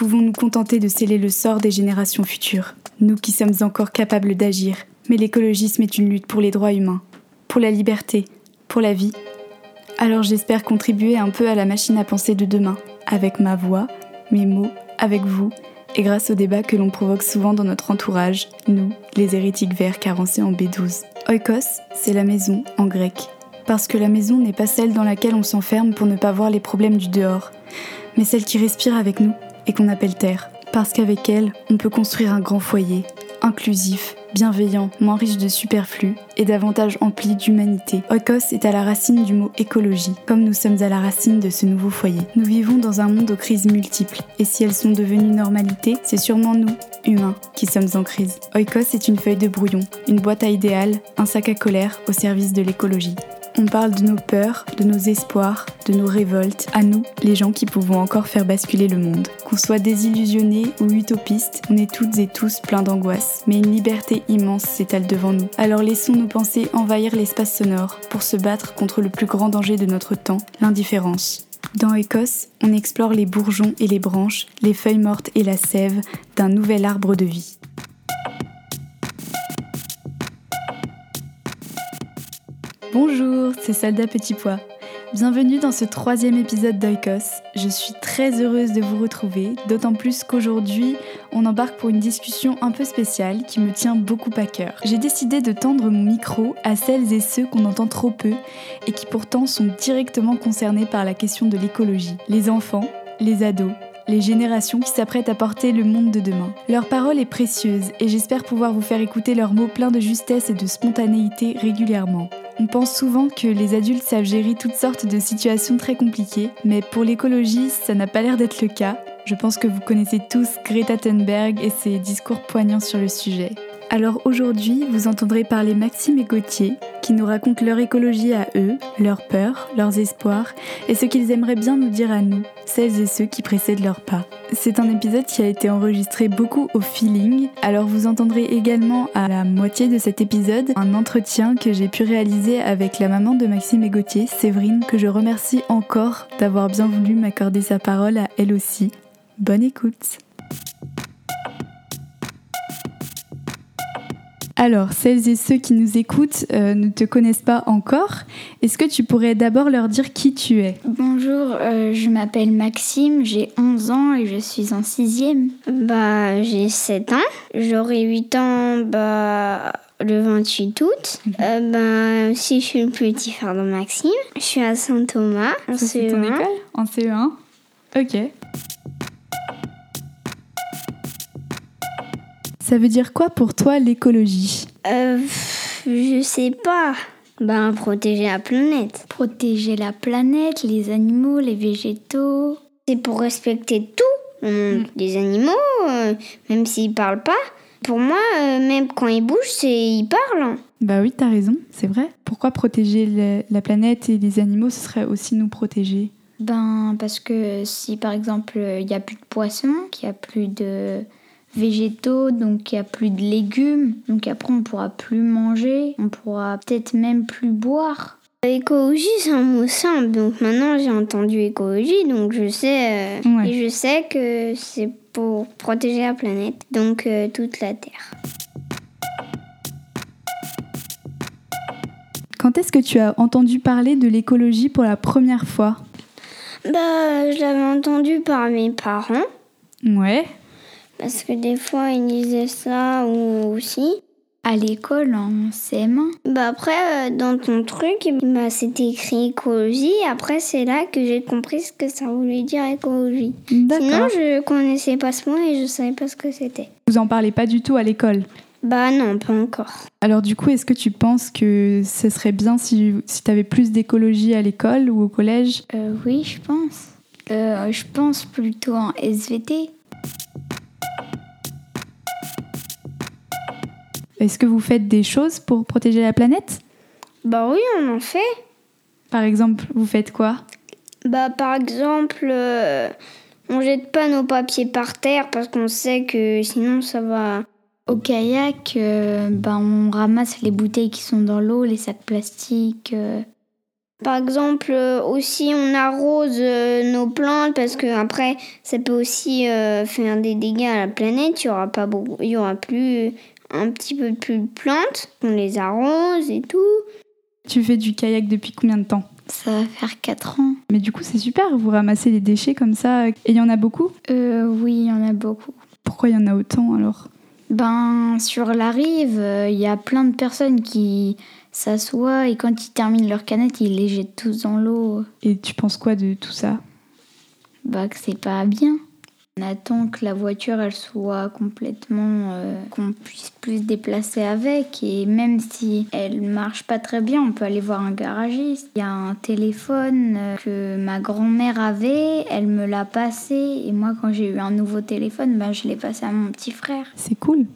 pouvons nous contenter de sceller le sort des générations futures, nous qui sommes encore capables d'agir. Mais l'écologisme est une lutte pour les droits humains, pour la liberté, pour la vie. Alors j'espère contribuer un peu à la machine à penser de demain, avec ma voix, mes mots, avec vous, et grâce au débat que l'on provoque souvent dans notre entourage, nous, les hérétiques verts carencés en B12. Oikos, c'est la maison en grec. Parce que la maison n'est pas celle dans laquelle on s'enferme pour ne pas voir les problèmes du dehors, mais celle qui respire avec nous et qu'on appelle terre. Parce qu'avec elle, on peut construire un grand foyer, inclusif, bienveillant, moins riche de superflu et davantage empli d'humanité. Oikos est à la racine du mot écologie, comme nous sommes à la racine de ce nouveau foyer. Nous vivons dans un monde aux crises multiples, et si elles sont devenues normalité, c'est sûrement nous, humains, qui sommes en crise. Oikos est une feuille de brouillon, une boîte à idéal, un sac à colère au service de l'écologie. On parle de nos peurs, de nos espoirs, de nos révoltes, à nous, les gens qui pouvons encore faire basculer le monde. Qu'on soit désillusionnés ou utopistes, on est toutes et tous pleins d'angoisse, mais une liberté immense s'étale devant nous. Alors laissons nos pensées envahir l'espace sonore pour se battre contre le plus grand danger de notre temps, l'indifférence. Dans Écosse, on explore les bourgeons et les branches, les feuilles mortes et la sève d'un nouvel arbre de vie. Bonjour, c'est Salda Petit Pois. Bienvenue dans ce troisième épisode d'Oikos. Je suis très heureuse de vous retrouver, d'autant plus qu'aujourd'hui, on embarque pour une discussion un peu spéciale qui me tient beaucoup à cœur. J'ai décidé de tendre mon micro à celles et ceux qu'on entend trop peu et qui pourtant sont directement concernés par la question de l'écologie. Les enfants, les ados, les générations qui s'apprêtent à porter le monde de demain. Leur parole est précieuse et j'espère pouvoir vous faire écouter leurs mots pleins de justesse et de spontanéité régulièrement. On pense souvent que les adultes savent gérer toutes sortes de situations très compliquées, mais pour l'écologie, ça n'a pas l'air d'être le cas. Je pense que vous connaissez tous Greta Thunberg et ses discours poignants sur le sujet. Alors aujourd'hui, vous entendrez parler Maxime et Gauthier, qui nous racontent leur écologie à eux, leurs peurs, leurs espoirs, et ce qu'ils aimeraient bien nous dire à nous, celles et ceux qui précèdent leurs pas. C'est un épisode qui a été enregistré beaucoup au feeling, alors vous entendrez également à la moitié de cet épisode un entretien que j'ai pu réaliser avec la maman de Maxime et Gauthier, Séverine, que je remercie encore d'avoir bien voulu m'accorder sa parole à elle aussi. Bonne écoute Alors, celles et ceux qui nous écoutent euh, ne te connaissent pas encore. Est-ce que tu pourrais d'abord leur dire qui tu es? Bonjour, euh, je m'appelle Maxime, j'ai 11 ans et je suis en 6e. Bah, j'ai 7 ans. J'aurai 8 ans bah, le 28 août. Mhm. Euh, bah, si je suis le petit frère de Maxime, je suis à Saint-Thomas. en Ça, C'est ton CE1. école? En CE1 Ok. Ça veut dire quoi pour toi l'écologie? Euh, je sais pas. Ben, protéger la planète. Protéger la planète, les animaux, les végétaux. C'est pour respecter tout. le monde. Les animaux, euh, même s'ils parlent pas, pour moi, euh, même quand ils bougent, c'est ils parlent. Bah oui, t'as raison, c'est vrai. Pourquoi protéger le- la planète et les animaux, ce serait aussi nous protéger? Ben, parce que si par exemple il n'y a plus de poissons, qu'il n'y a plus de végétaux, donc il n'y a plus de légumes, donc après on pourra plus manger, on pourra peut-être même plus boire. Écologie, c'est un mot simple. Donc maintenant, j'ai entendu écologie, donc je sais, euh, Ouais. et je sais que c'est pour protéger la planète, donc euh, toute la Terre. Quand est-ce que tu as entendu parler de l'écologie pour la première fois? Bah, je l'avais entendu par mes parents, Ouais. Parce que des fois, ils disaient ça ou aussi. À l'école, en CM1, Bah après, euh, dans ton truc, bah, c'était écrit écologie. Après, c'est là que j'ai compris ce que ça voulait dire écologie. Sinon, je connaissais pas ce mot et je savais pas ce que c'était. Vous en parlez pas du tout à l'école? Bah non, pas encore. Alors du coup, est-ce que tu penses que ce serait bien si, si tu avais plus d'écologie à l'école ou au collège? Euh, oui, je pense. Euh, je pense plutôt en SVT. Est-ce que vous faites des choses pour protéger la planète? Bah oui, on en fait. Par exemple, vous faites quoi? Bah par exemple, euh, on jette pas nos papiers par terre parce qu'on sait que sinon ça va. Au kayak, euh, ben, on ramasse les bouteilles qui sont dans l'eau, les sacs plastiques. euh. Par exemple, aussi on arrose nos plantes parce que après ça peut aussi faire des dégâts à la planète. Il y aura pas beaucoup, il y aura plus un petit peu plus de plantes. On les arrose et tout. Tu fais du kayak depuis combien de temps? Ça va faire 4 ans. Mais du coup, c'est super, vous ramassez les déchets comme ça. Et il y en a beaucoup? Euh, oui, il y en a beaucoup. Pourquoi il y en a autant alors? Ben, sur la rive, euh, il y a plein de personnes qui s'assoient et quand ils terminent leur canette, ils les jettent tous dans l'eau. Et tu penses quoi de tout ça? Bah, que c'est pas bien. On attend que la voiture, elle soit complètement... euh, qu'on puisse plus se déplacer avec. Et même si elle marche pas très bien, on peut aller voir un garagiste. Il y a un téléphone euh, que ma grand-mère avait, elle me l'a passé. Et moi, quand j'ai eu un nouveau téléphone, bah, je l'ai passé à mon petit frère. C'est cool.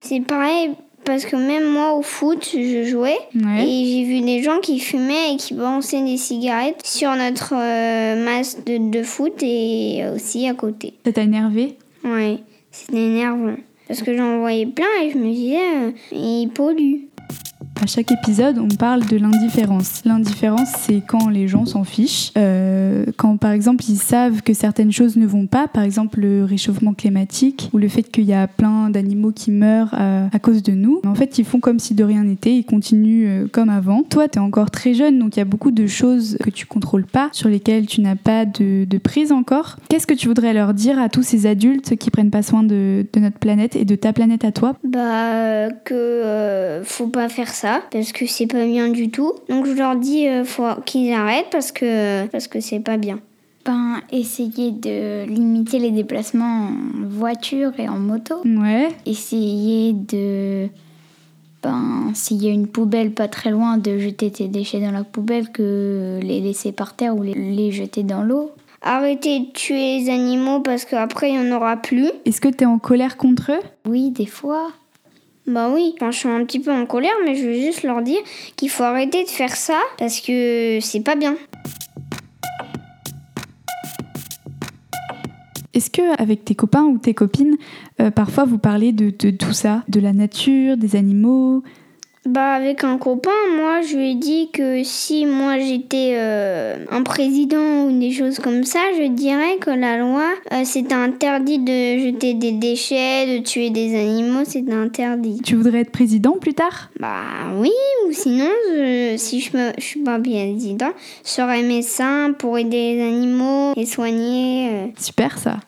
C'est pareil parce que même moi au foot, je jouais Ouais. et j'ai vu des gens qui fumaient et qui balançaient des cigarettes sur notre euh, masse de, de foot et aussi à côté. Ça t'a énervé? Ouais, c'était énervant. Parce que j'en voyais plein et je me disais, euh, ils polluent. À chaque épisode, on parle de l'indifférence. L'indifférence, c'est quand les gens s'en fichent. Euh, quand, par exemple, ils savent que certaines choses ne vont pas, par exemple le réchauffement climatique ou le fait qu'il y a plein d'animaux qui meurent euh, à cause de nous. Mais en fait, ils font comme si de rien n'était, ils continuent euh, comme avant. Toi, tu es encore très jeune, donc il y a beaucoup de choses que tu contrôles pas, sur lesquelles tu n'as pas de, prise encore. Qu'est-ce que tu voudrais leur dire à tous ces adultes qui prennent pas soin de, de notre planète et de ta planète à toi? Bah, euh, que euh, faut pas faire ça parce que c'est pas bien du tout. Donc je leur dis euh, faut qu'ils arrêtent parce que parce que c'est pas bien. Ben, essayer de limiter les déplacements en voiture et en moto. Ouais. Essayer de. Ben, s'il y a une poubelle pas très loin, de jeter tes déchets dans la poubelle que les laisser par terre ou les, les jeter dans l'eau. Arrêtez de tuer les animaux parce qu'après il y en aura plus. Est-ce que tu es en colère contre eux? Oui, des fois. Bah oui, enfin, je suis un petit peu en colère, mais je veux juste leur dire qu'il faut arrêter de faire ça parce que c'est pas bien. Est-ce que avec tes copains ou tes copines, euh, parfois vous parlez de, de tout ça, de la nature, des animaux? Bah avec un copain, moi je lui ai dit que si moi j'étais euh, un président ou des choses comme ça, je dirais que la loi euh, c'était interdit de jeter des déchets, de tuer des animaux, c'était interdit. Tu voudrais être président plus tard? Bah oui, ou sinon je- si je, me, je suis pas président, je serais médecin pour aider les animaux et soigner. euh. Super ça.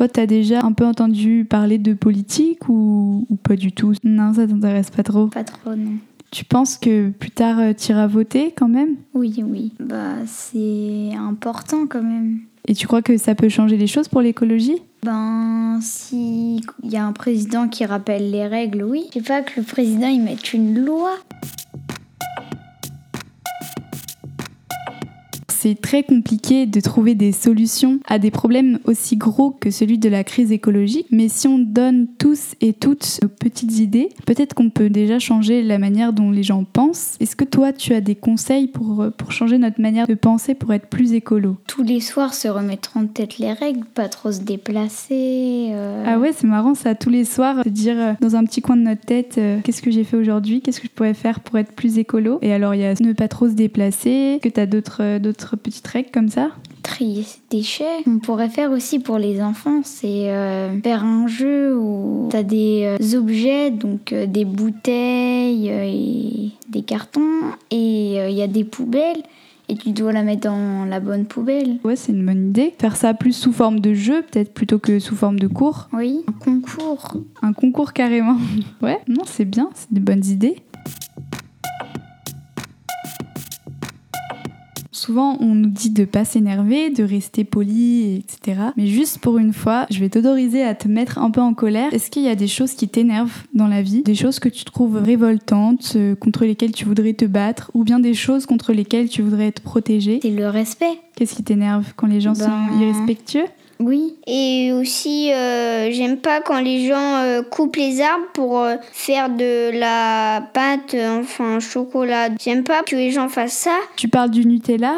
Toi, t'as déjà un peu entendu parler de politique ou, ou pas du tout? Non, ça t'intéresse pas trop. Pas trop, non. Tu penses que plus tard euh, t'iras voter quand même? Oui, oui. Bah, c'est important quand même. Et tu crois que ça peut changer les choses pour l'écologie? Ben, si il y a un président qui rappelle les règles, oui. Je sais pas que le président il mette une loi. C'est très compliqué de trouver des solutions à des problèmes aussi gros que celui de la crise écologique, mais si on donne tous et toutes nos petites idées, peut-être qu'on peut déjà changer la manière dont les gens pensent. Est-ce que toi, tu as des conseils pour, pour changer notre manière de penser pour être plus écolo? Tous les soirs se remettre en tête les règles, pas trop se déplacer. euh, Ah ouais, c'est marrant ça, tous les soirs, se dire euh, dans un petit coin de notre tête, euh, qu'est-ce que j'ai fait aujourd'hui, qu'est-ce que je pourrais faire pour être plus écolo? Et alors, il y a ne pas trop se déplacer, que tu as d'autres d'autres petites règles comme ça? Trier ses déchets. On pourrait faire aussi pour les enfants, c'est euh, faire un jeu où t'as des euh, objets, donc euh, des bouteilles et des cartons, et il y a des poubelles, et tu dois la mettre dans la bonne poubelle. Ouais, c'est une bonne idée. Faire ça plus sous forme de jeu, peut-être plutôt que sous forme de cours? Oui, un concours. Un concours carrément. Ouais, non, c'est bien, c'est des bonnes idées. Souvent, on nous dit de pas s'énerver, de rester poli, etc. Mais juste pour une fois, je vais t'autoriser à te mettre un peu en colère. Est-ce qu'il y a des choses qui t'énervent dans la vie? Des choses que tu trouves révoltantes, euh, contre lesquelles tu voudrais te battre Ou bien des choses contre lesquelles tu voudrais être protégé C'est le respect. Qu'est-ce qui t'énerve quand les gens Ben- sont irrespectueux? Oui. Et aussi, euh, j'aime pas quand les gens euh, coupent les arbres pour euh, faire de la pâte, enfin chocolat. J'aime pas que les gens fassent ça. Tu parles du Nutella?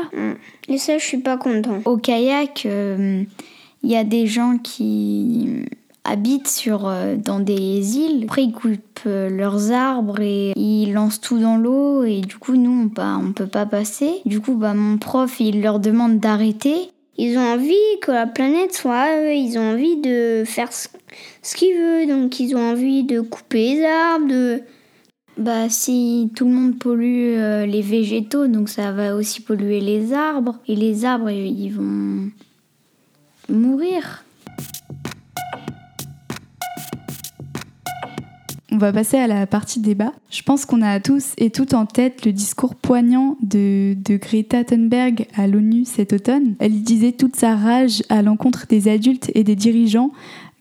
Et ça, je suis pas content. Au kayak, il y a des gens qui habitent sur, euh, dans des îles. Après, ils coupent euh, leurs arbres et ils lancent tout dans l'eau. Et du coup, nous, on ne peut pas passer. Du coup, bah, mon prof, il leur demande d'arrêter. Ils ont envie que la planète soit eux. Ils ont envie de faire ce, qu'ils veulent. Donc, ils ont envie de couper les arbres, de... Bah, si tout le monde pollue euh, les végétaux, donc ça va aussi polluer les arbres. Et les arbres, ils vont mourir. On va passer à la partie débat. Je pense qu'on a tous et toutes en tête le discours poignant de, Greta Thunberg à l'ONU cet automne. Elle disait toute sa rage à l'encontre des adultes et des dirigeants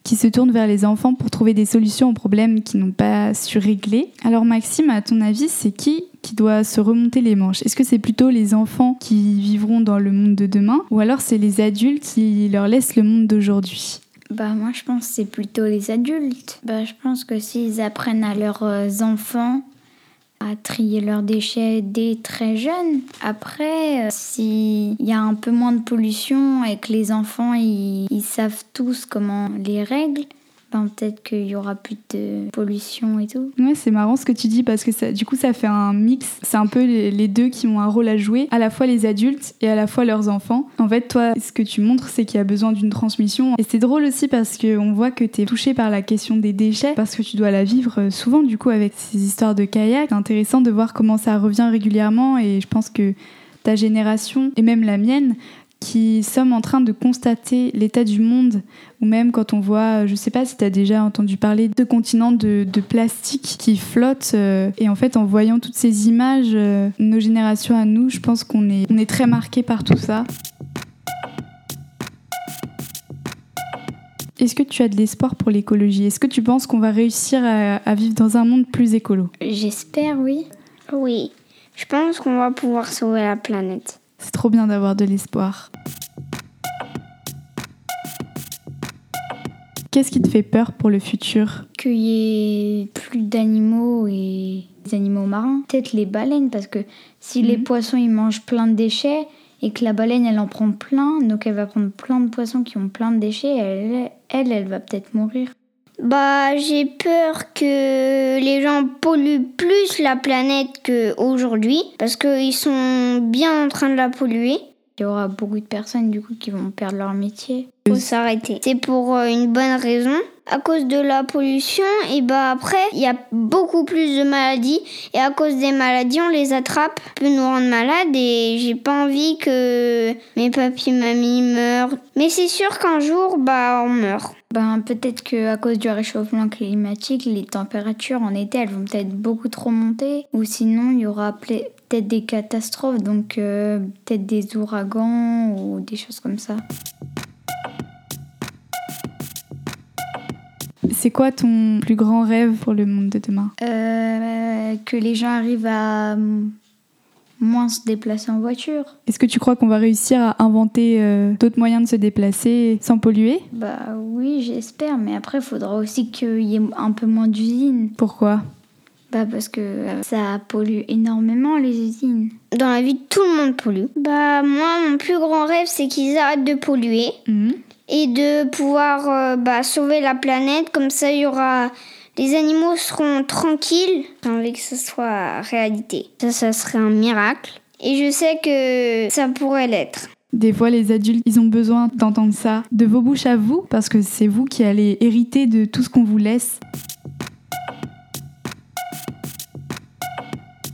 qui se tournent vers les enfants pour trouver des solutions aux problèmes qu'ils n'ont pas su régler. Alors Maxime, à ton avis, c'est qui qui doit se remonter les manches? Est-ce que c'est plutôt les enfants qui vivront dans le monde de demain ou alors c'est les adultes qui leur laissent le monde d'aujourd'hui? Bah moi je pense que c'est plutôt les adultes. Bah je pense que s'ils apprennent à leurs euh, enfants à trier leurs déchets dès très jeunes. Après, euh, s'il y a un peu moins de pollution et que les enfants ils savent tous comment les règles, peut-être qu'il y aura plus de pollution et tout. Ouais, c'est marrant ce que tu dis parce que ça, du coup, ça fait un mix. C'est un peu les, deux qui ont un rôle à jouer, à la fois les adultes et à la fois leurs enfants. En fait, toi, ce que tu montres, c'est qu'il y a besoin d'une transmission. Et c'est drôle aussi parce qu'on voit que tu es touché par la question des déchets parce que tu dois la vivre euh, souvent, du coup, avec ces histoires de kayak. C'est intéressant de voir comment ça revient régulièrement et je pense que ta génération et même la mienne qui sommes en train de constater l'état du monde, ou même quand on voit, je sais pas si tu as déjà entendu parler de continents de, plastique qui flottent, euh, et en fait en voyant toutes ces images, euh, nos générations à nous, je pense qu'on est, on est très marqué par tout ça. Est-ce que tu as de l'espoir pour l'écologie? Est-ce que tu penses qu'on va réussir à vivre dans un monde plus écolo? J'espère, oui. Oui, je pense qu'on va pouvoir sauver la planète. C'est trop bien d'avoir de l'espoir. Qu'est-ce qui te fait peur pour le futur? Qu'il y ait plus d'animaux et des animaux marins. Peut-être les baleines, parce que si les mhm. poissons ils mangent plein de déchets et que la baleine elle en prend plein, donc elle va prendre plein de poissons qui ont plein de déchets, elle, elle, elle va peut-être mourir. Bah, j'ai peur que les gens polluent plus la planète qu'aujourd'hui, parce qu'ils sont bien en train de la polluer. Il y aura beaucoup de personnes du coup qui vont perdre leur métier. Faut s'arrêter. C'est pour euh, une bonne raison. À cause de la pollution, et bah après, il y a beaucoup plus de maladies. Et à cause des maladies, on les attrape, peut nous rendre malades. Et j'ai pas envie que mes papis, mamies meurent. Mais c'est sûr qu'un jour, bah, on meurt. Ben, peut-être qu'à cause du réchauffement climatique, les températures en été, elles vont peut-être beaucoup trop monter. Ou sinon, il y aura peut-être des catastrophes, donc euh, peut-être des ouragans ou des choses comme ça. C'est quoi ton plus grand rêve pour le monde de demain? Euh, Que les gens arrivent à moins se déplacer en voiture. Est-ce que tu crois qu'on va réussir à inventer euh, d'autres moyens de se déplacer sans polluer? Bah oui, j'espère, mais après, il faudra aussi qu'il y ait un peu moins d'usines. Pourquoi? Bah parce que euh, ça pollue énormément les usines. Dans la vie, tout le monde pollue. Bah moi, mon plus grand rêve, c'est qu'ils arrêtent de polluer mhm. et de pouvoir euh, bah, sauver la planète. Comme ça, il y aura les animaux seront tranquilles. J'ai envie que ce soit réalité. Ça, ça serait un miracle. Et je sais que ça pourrait l'être. Des fois, les adultes, ils ont besoin d'entendre ça de vos bouches à vous, parce que c'est vous qui allez hériter de tout ce qu'on vous laisse.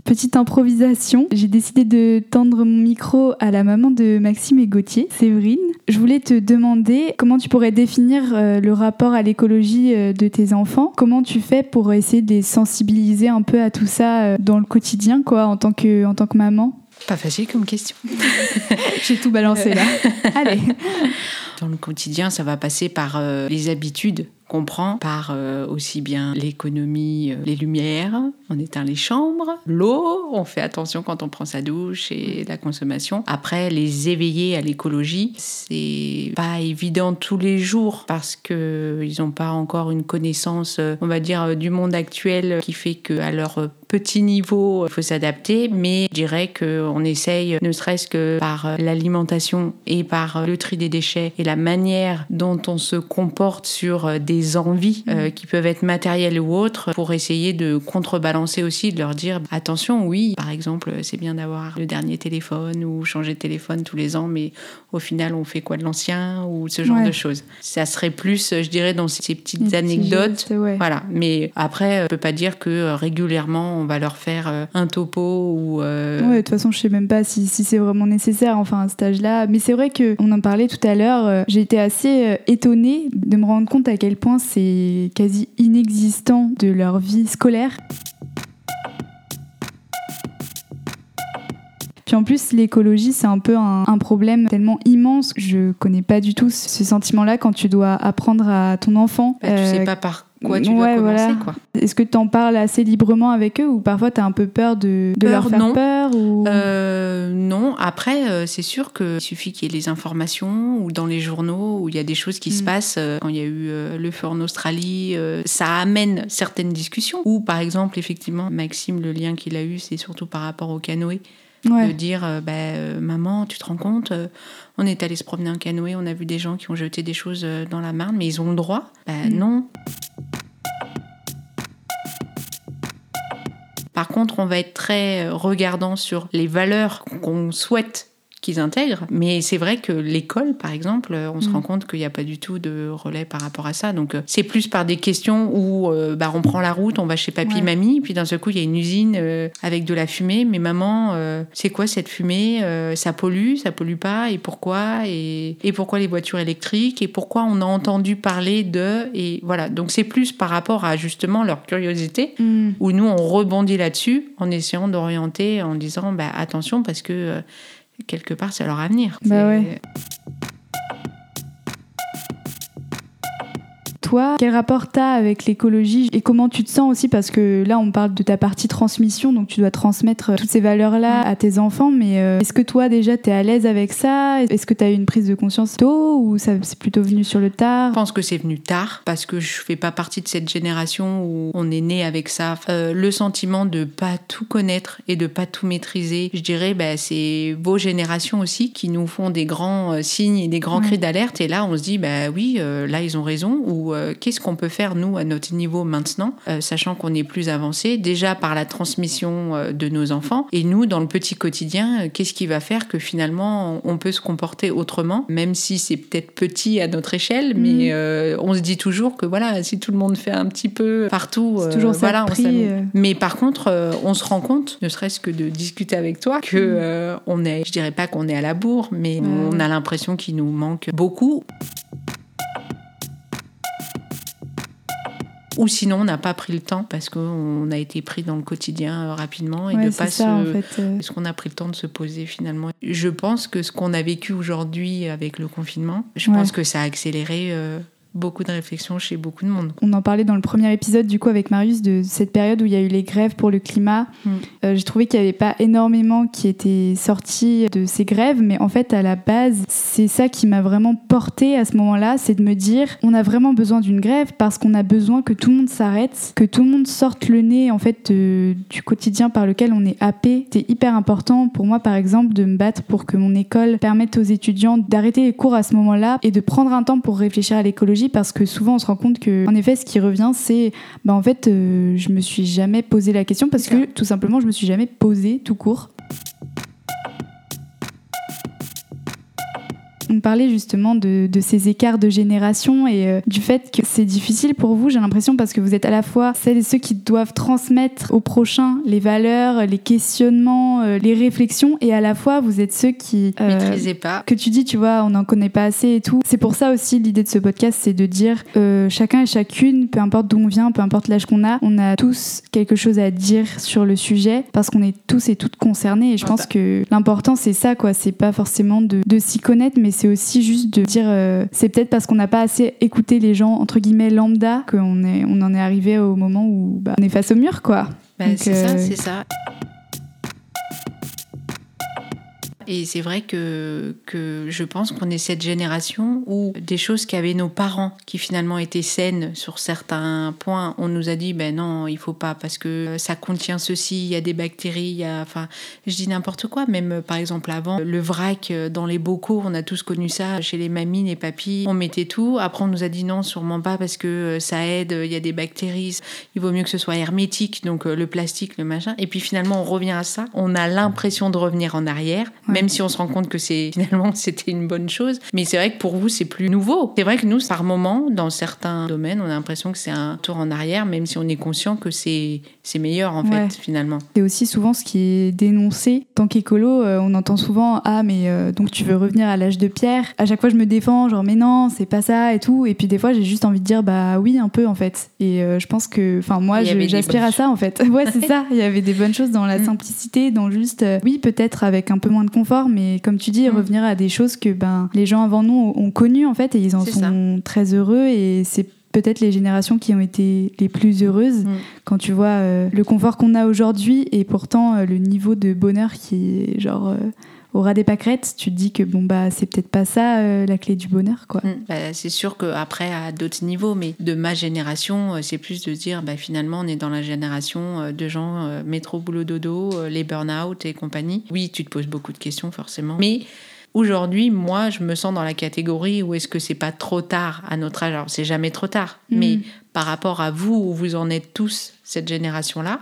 Petite improvisation, j'ai décidé de tendre mon micro à la maman de Maxime et Gauthier, Séverine. Je voulais te demander comment tu pourrais définir euh, le rapport à l'écologie euh, de tes enfants. Comment tu fais pour essayer de les sensibiliser un peu à tout ça euh, dans le quotidien, quoi, en tant que, en tant que maman? Pas facile comme question. j'ai tout balancé là. Allez. Dans le quotidien, ça va passer par les habitudes qu'on prend par euh, aussi bien l'économie, euh, les lumières, on éteint les chambres, l'eau, on fait attention quand on prend sa douche et la consommation. Après, les éveiller à l'écologie, c'est pas évident tous les jours parce que ils n'ont pas encore une connaissance, euh, on va dire, du monde actuel qui fait qu'à leur petit niveau, il faut s'adapter, mais je dirais qu'on essaye, ne serait-ce que par l'alimentation et par le tri des déchets et la manière dont on se comporte sur des des envies euh, qui peuvent être matérielles ou autres pour essayer de contrebalancer aussi, de leur dire attention, oui, par exemple, c'est bien d'avoir le dernier téléphone ou changer de téléphone tous les ans, mais au final, on fait quoi de l'ancien ou ce genre de choses. Ça serait plus, je dirais, dans ces petites anecdotes. Voilà. Mais après, on peut pas dire que régulièrement, on va leur faire un topo ou. Ouais, de toute façon, je sais même pas si, si c'est vraiment nécessaire, enfin, à un stage-là. Mais c'est vrai qu'on en parlait tout à l'heure. J'ai été assez étonnée de me rendre compte à quel point c'est quasi inexistant de leur vie scolaire. Puis en plus, l'écologie, c'est un peu un, problème tellement immense que je connais pas du tout ce sentiment-là quand tu dois apprendre à ton enfant. Bah, tu sais euh, pas par quoi tu ouais, commencer. Quoi. Est-ce que tu en parles assez librement avec eux ou parfois tu as un peu peur de, de leur faire peur ou... Euh, non, après, euh, c'est sûr qu'il suffit qu'il y ait les informations ou dans les journaux où il y a des choses qui se mm. passent. Euh, quand il y a eu le feu en Australie, ça amène certaines discussions. Ou par exemple, effectivement, Maxime, le lien qu'il a eu, c'est surtout par rapport au canoë. De dire, bah, maman, tu te rends compte, on est allé se promener en canoë, on a vu des gens qui ont jeté des choses dans la Marne, mais ils ont le droit? Bah, mm. Non. Par contre, on va être très regardant sur les valeurs qu'on souhaite qu'ils intègrent. Mais c'est vrai que l'école, par exemple, on se mm. rend compte qu'il n'y a pas du tout de relais par rapport à ça. Donc euh, c'est plus par des questions où euh, bah, on prend la route, on va chez papy, mamie, puis d'un seul coup il y a une usine euh, avec de la fumée. Mais maman, c'est quoi cette fumée Ça pollue, ça pollue pas Et pourquoi et, et, pourquoi les voitures électriques Et pourquoi on a entendu parler de Et voilà. Donc c'est plus par rapport à justement leur curiosité, mm. où nous on rebondit là-dessus en essayant d'orienter, en disant bah, attention parce que quelque part, c'est leur avenir. Bah ouais. Toi, quel rapport tu as avec l'écologie et comment tu te sens aussi? Parce que là on parle de ta partie transmission donc tu dois transmettre toutes ces valeurs-là à tes enfants mais euh, est-ce que toi déjà tu es à l'aise avec ça? Est-ce que tu as eu une prise de conscience tôt ou ça c'est plutôt venu sur le tard? Je pense que c'est venu tard parce que je fais pas partie de cette génération où on est né avec ça. Euh, le sentiment de pas tout connaître et de pas tout maîtriser, je dirais bah, c'est vos générations aussi qui nous font des grands euh, signes et des grands cris d'alerte. Et là on se dit bah oui là ils ont raison ou euh, qu'est-ce qu'on peut faire, nous, à notre niveau maintenant, euh, sachant qu'on est plus avancé, déjà par la transmission euh, de nos enfants, et nous, dans le petit quotidien, qu'est-ce qui va faire que finalement, on peut se comporter autrement, même si c'est peut-être petit à notre échelle, mais on se dit toujours que voilà, si tout le monde fait un petit peu partout, toujours voilà, Mais par contre, on se rend compte, ne serait-ce que de discuter avec toi, que mm. on est, je dirais pas qu'on est à la bourre, mais on a l'impression qu'il nous manque beaucoup. Ou sinon, on n'a pas pris le temps parce qu'on a été pris dans le quotidien euh, rapidement et de pas se. Euh. Est-ce qu'on a pris le temps de se poser finalement? Je pense que ce qu'on a vécu aujourd'hui avec le confinement, je pense que ça a accéléré. Euh, beaucoup de réflexions chez beaucoup de monde. On en parlait dans le premier épisode du coup avec Marius de cette période où il y a eu les grèves pour le climat. Mm. Euh, j'ai trouvé qu'il n'y avait pas énormément qui était sorti de ces grèves, mais en fait à la base c'est ça qui m'a vraiment porté à ce moment-là, c'est de me dire on a vraiment besoin d'une grève parce qu'on a besoin que tout le monde s'arrête, que tout le monde sorte le nez en fait du quotidien par lequel on est happé. C'est hyper important pour moi par exemple de me battre pour que mon école permette aux étudiants d'arrêter les cours à ce moment-là et de prendre un temps pour réfléchir à l'écologie parce que souvent on se rend compte que en effet ce qui revient c'est bah en fait euh, je me suis jamais posé la question parce que tout simplement je me suis jamais posé tout court On parlait justement de, ces écarts de génération et euh, du fait que c'est difficile pour vous, j'ai l'impression, parce que vous êtes à la fois celles et ceux qui doivent transmettre aux prochains les valeurs, les questionnements, euh, les réflexions, et à la fois vous êtes ceux qui... Euh, Maîtrisez pas. Que tu dis, tu vois, on n'en connaît pas assez et tout. C'est pour ça aussi l'idée de ce podcast, c'est de dire chacun et chacune, peu importe d'où on vient, peu importe l'âge qu'on a, on a tous quelque chose à dire sur le sujet parce qu'on est tous et toutes concernés. Et je pense que l'important, c'est ça, quoi. C'est pas forcément de, de s'y connaître, mais c'est aussi juste de dire euh, c'est peut-être parce qu'on n'a pas assez écouté les gens entre guillemets lambda qu'on est on en est arrivé au moment où bah, on est face au mur quoi. Bah, c'est ça, euh, c'est ça. Et c'est vrai que, je pense qu'on est cette génération où des choses qu'avaient nos parents, qui finalement étaient saines sur certains points, on nous a dit, ben non, il faut pas parce que ça contient ceci, il y a des bactéries, il y a, enfin, je dis n'importe quoi. Même par exemple avant, le vrac dans les bocaux, on a tous connu ça chez les mamies, les papis, on mettait tout. Après, on nous a dit non, sûrement pas parce que ça aide, il y a des bactéries, il vaut mieux que ce soit hermétique, donc le plastique, le machin. Et puis finalement, on revient à ça. On a l'impression de revenir en arrière, même si on se rend compte que c'est finalement c'était une bonne chose. Mais c'est vrai que pour vous, c'est plus nouveau. C'est vrai que nous, par moment, dans certains domaines, on a l'impression que c'est un tour en arrière, même si on est conscient que c'est c'est meilleur en fait finalement. C'est aussi souvent ce qui est dénoncé. Tant qu'écolo, euh, on entend souvent ah mais euh, donc tu veux revenir à l'âge de pierre? À chaque fois, je me défends genre mais non, c'est pas ça et tout. Et puis des fois, j'ai juste envie de dire bah oui un peu en fait. Et euh, je pense que enfin moi, j'aspire à ça en fait. ouais, c'est ça. Il y avait des bonnes choses dans la mm. simplicité, dans juste oui peut-être avec un peu moins de confort, mais comme tu dis, mm. revenir à des choses que ben les gens avant nous ont connues en fait et ils en sont très heureux et c'est peut-être les générations qui ont été les plus heureuses mm. quand tu vois euh, le confort qu'on a aujourd'hui et pourtant euh, le niveau de bonheur qui est genre euh, au ras des pâquerettes, tu te dis que bon bah c'est peut-être pas ça la clé du bonheur quoi. Mm. Bah, c'est sûr qu'après à d'autres niveaux, mais de ma génération, c'est plus de dire bah finalement on est dans la génération de gens métro boulot dodo, les burn-out et compagnie. Oui, tu te poses beaucoup de questions forcément, mais Aujourd'hui, moi, je me sens dans la catégorie où est-ce que c'est pas trop tard à notre âge Alors, c'est jamais trop tard, mm. mais par rapport à vous, où vous en êtes tous, cette génération-là,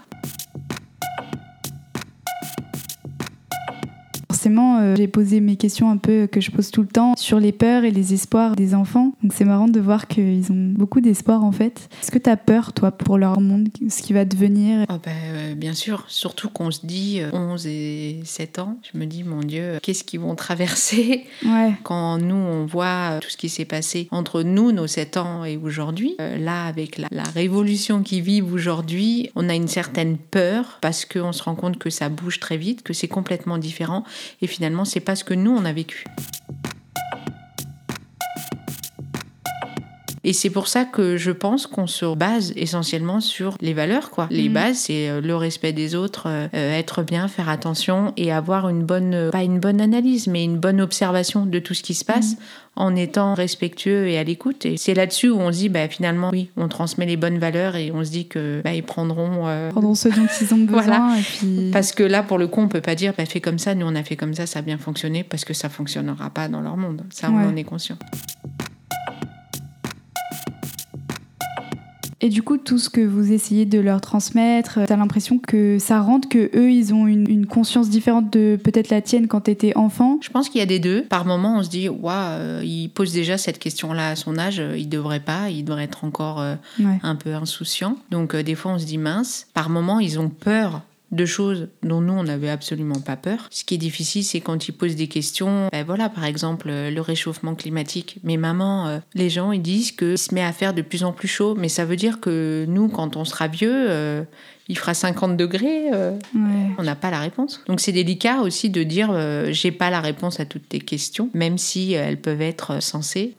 Euh, j'ai posé mes questions un peu que je pose tout le temps sur les peurs et les espoirs des enfants. Donc c'est marrant de voir qu'ils ont beaucoup d'espoir en fait. Est-ce que tu as peur, toi, pour leur monde, ce qui va devenir? Oh ben, Bien sûr, surtout qu'on se dit 11 euh, et 7 ans, je me dis, mon Dieu, qu'est-ce qu'ils vont traverser? Ouais. quand nous, on voit tout ce qui s'est passé entre nous, nos 7 ans et aujourd'hui. là, avec la, la révolution qui vivent aujourd'hui, on a une certaine peur parce qu'on se rend compte que ça bouge très vite, que c'est complètement différent et finalement, c'est pas ce que nous, on a vécu. Et c'est pour ça que je pense qu'on se base essentiellement sur les valeurs, quoi. Les mm. bases, c'est euh, le respect des autres, euh, être bien, faire attention et avoir une bonne, pas une bonne analyse, mais une bonne observation de tout ce qui se passe mm. en étant respectueux et à l'écoute. Et c'est là-dessus où on se dit, bah, finalement, oui, on transmet les bonnes valeurs et on se dit que bah, ils prendront, euh, prendront ce dont ils ont besoin. Parce que là, pour le coup, on peut pas dire, bah, fais comme ça, nous on a fait comme ça, ça a bien fonctionné, parce que ça fonctionnera pas dans leur monde. Ça, on en est conscient. Et du coup, tout ce que vous essayez de leur transmettre, t'as l'impression que ça rentre que eux, ils ont une, conscience différente de peut-être la tienne quand t'étais enfant? Je pense qu'il y a des deux. Par moment, on se dit, waouh, euh, il pose déjà cette question-là à son âge, il devrait pas, il devrait être encore euh, un peu insouciant. Donc euh, des fois, on se dit mince. Par moment, ils ont peur de choses dont nous, on n'avait absolument pas peur. Ce qui est difficile, c'est quand ils posent des questions. Ben voilà, par exemple, euh, le réchauffement climatique. Mais maman, euh, les gens, ils disent qu'il se met à faire de plus en plus chaud. Mais ça veut dire que nous, quand on sera vieux, euh, il fera 50 degrés. On n'a pas la réponse. Donc c'est délicat aussi de dire j'ai pas la réponse à toutes tes questions, même si elles peuvent être sensées.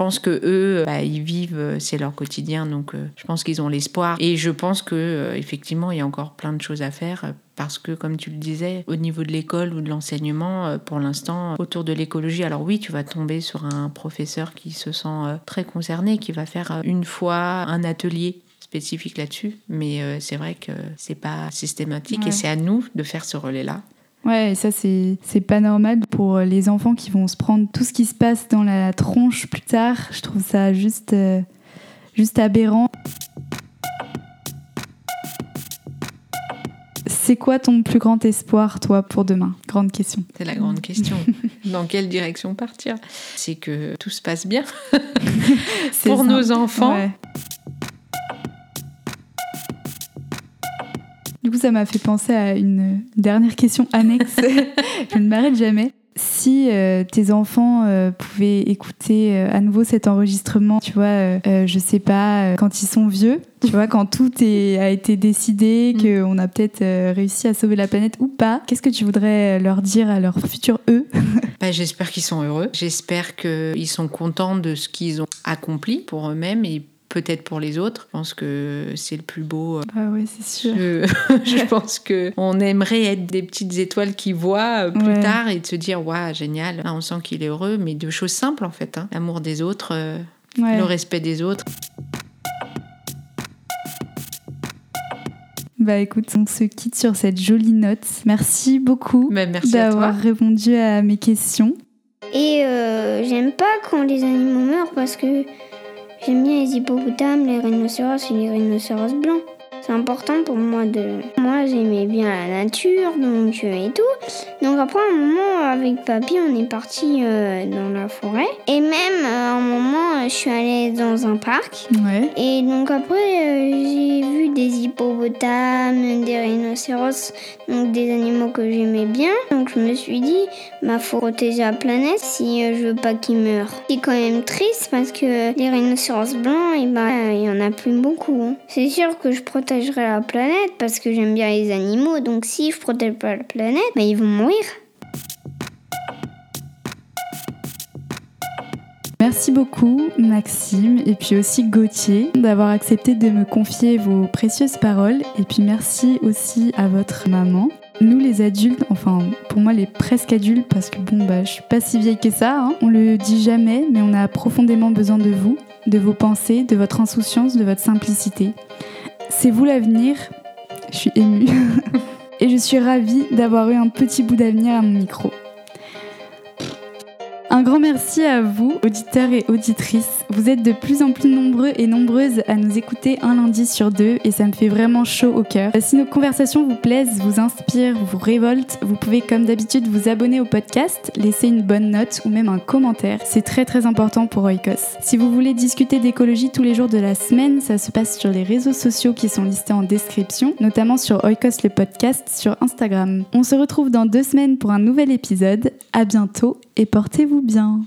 Pense que eux, bah, ils vivent, euh, c'est leur quotidien, donc euh, je pense qu'ils ont l'espoir. Et je pense que euh, effectivement, il y a encore plein de choses à faire parce que, comme tu le disais, au niveau de l'école ou de l'enseignement, pour l'instant, autour de l'écologie, alors oui, tu vas tomber sur un professeur qui se sent très concerné, qui va faire une fois un atelier spécifique là-dessus, mais c'est vrai que c'est pas systématique et c'est à nous de faire ce relais-là. Ouais, et ça, c'est, pas normal pour les enfants qui vont se prendre tout ce qui se passe dans la tronche plus tard. Je trouve ça juste, euh, juste aberrant. C'est quoi ton plus grand espoir, toi, pour demain? Grande question. C'est la grande question. Dans quelle direction partir? C'est que tout se passe bien pour nos enfants. Ouais. Du coup, ça m'a fait penser à une dernière question annexe. je ne m'arrête jamais. Si euh, tes enfants euh, pouvaient écouter euh, à nouveau cet enregistrement, tu vois, je sais pas, quand ils sont vieux, tu vois, quand tout est, a été décidé, mm. qu'on a peut-être réussi à sauver la planète ou pas, qu'est-ce que tu voudrais leur dire à leur futur eux? Bah, J'espère qu'ils sont heureux. J'espère qu'ils sont contents de ce qu'ils ont accompli pour eux-mêmes et peut-être pour les autres. Je pense que c'est le plus beau. euh, Bah ouais, c'est sûr. Je, je pense que on aimerait être des petites étoiles qui voient euh, plus Ouais. tard et de se dire waouh génial, Ah, on sent qu'il est heureux, mais de choses simples en fait, hein. l'amour des autres, euh, Ouais. le respect des autres. Bah écoute, on se quitte sur cette jolie note. Merci beaucoup à d'avoir répondu à mes questions. Et euh, j'aime pas quand les animaux meurent parce que j'aime bien les hippopotames, les rhinocéros et les rhinocéros blancs. C'est important pour moi de. Moi, j'aimais bien la nature, donc euh, et tout. Donc après un moment, avec papy, on est parti euh, dans la forêt. Et même euh, un moment, je suis allée dans un parc. Ouais. Et donc après, j'ai vu des hippopotames, des rhinocéros, donc des animaux que j'aimais bien. Donc je me suis dit, bah faut protéger la planète si je veux pas qu'ils meurent. C'est quand même triste parce que les rhinocéros blancs, et bah euh, il y en a plus beaucoup. hein. C'est sûr que je protégerai la planète parce que j'aime bien les animaux. Donc si je protège pas la planète, bah ils vont mourir. Merci beaucoup Maxime et puis aussi Gauthier d'avoir accepté de me confier vos précieuses paroles et puis merci aussi à votre maman. Nous les adultes, enfin pour moi les presque adultes parce que bon bah je suis pas si vieille que ça, hein. on le dit jamais mais on a profondément besoin de vous, de vos pensées, de votre insouciance, de votre simplicité. C'est vous l'avenir, je suis émue et je suis ravie d'avoir eu un petit bout d'avenir à mon micro. Un grand merci à vous, auditeurs et auditrices. Vous êtes de plus en plus nombreux et nombreuses à nous écouter un lundi sur deux et ça me fait vraiment chaud au cœur. Si nos conversations vous plaisent, vous inspirent, vous révoltent, vous pouvez comme d'habitude vous abonner au podcast, laisser une bonne note ou même un commentaire. C'est très très important pour Oikos. Si vous voulez discuter d'écologie tous les jours de la semaine, ça se passe sur les réseaux sociaux qui sont listés en description, notamment sur Oikos le podcast sur Instagram. On se retrouve dans deux semaines pour un nouvel épisode. À bientôt et portez-vous bien.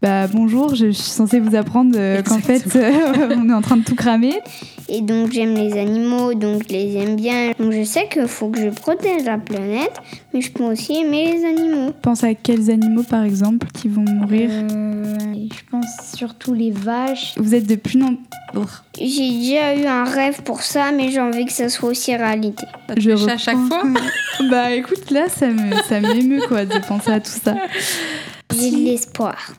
Bah bonjour, je, je suis censée vous apprendre euh, qu'en fait euh, on est en train de tout cramer. Et donc j'aime les animaux, donc je les aime bien. Donc je sais qu'il faut que je protège la planète, mais je peux aussi aimer les animaux. Pense à quels animaux par exemple qui vont mourir? Euh, je pense surtout les vaches. Vous êtes de plus en... J'ai déjà eu un rêve pour ça, mais j'ai envie que ça soit aussi réalité. Je fait à chaque reprends. bah écoute là ça me ça m'émeut quoi de penser à tout ça. J'ai de l'espoir.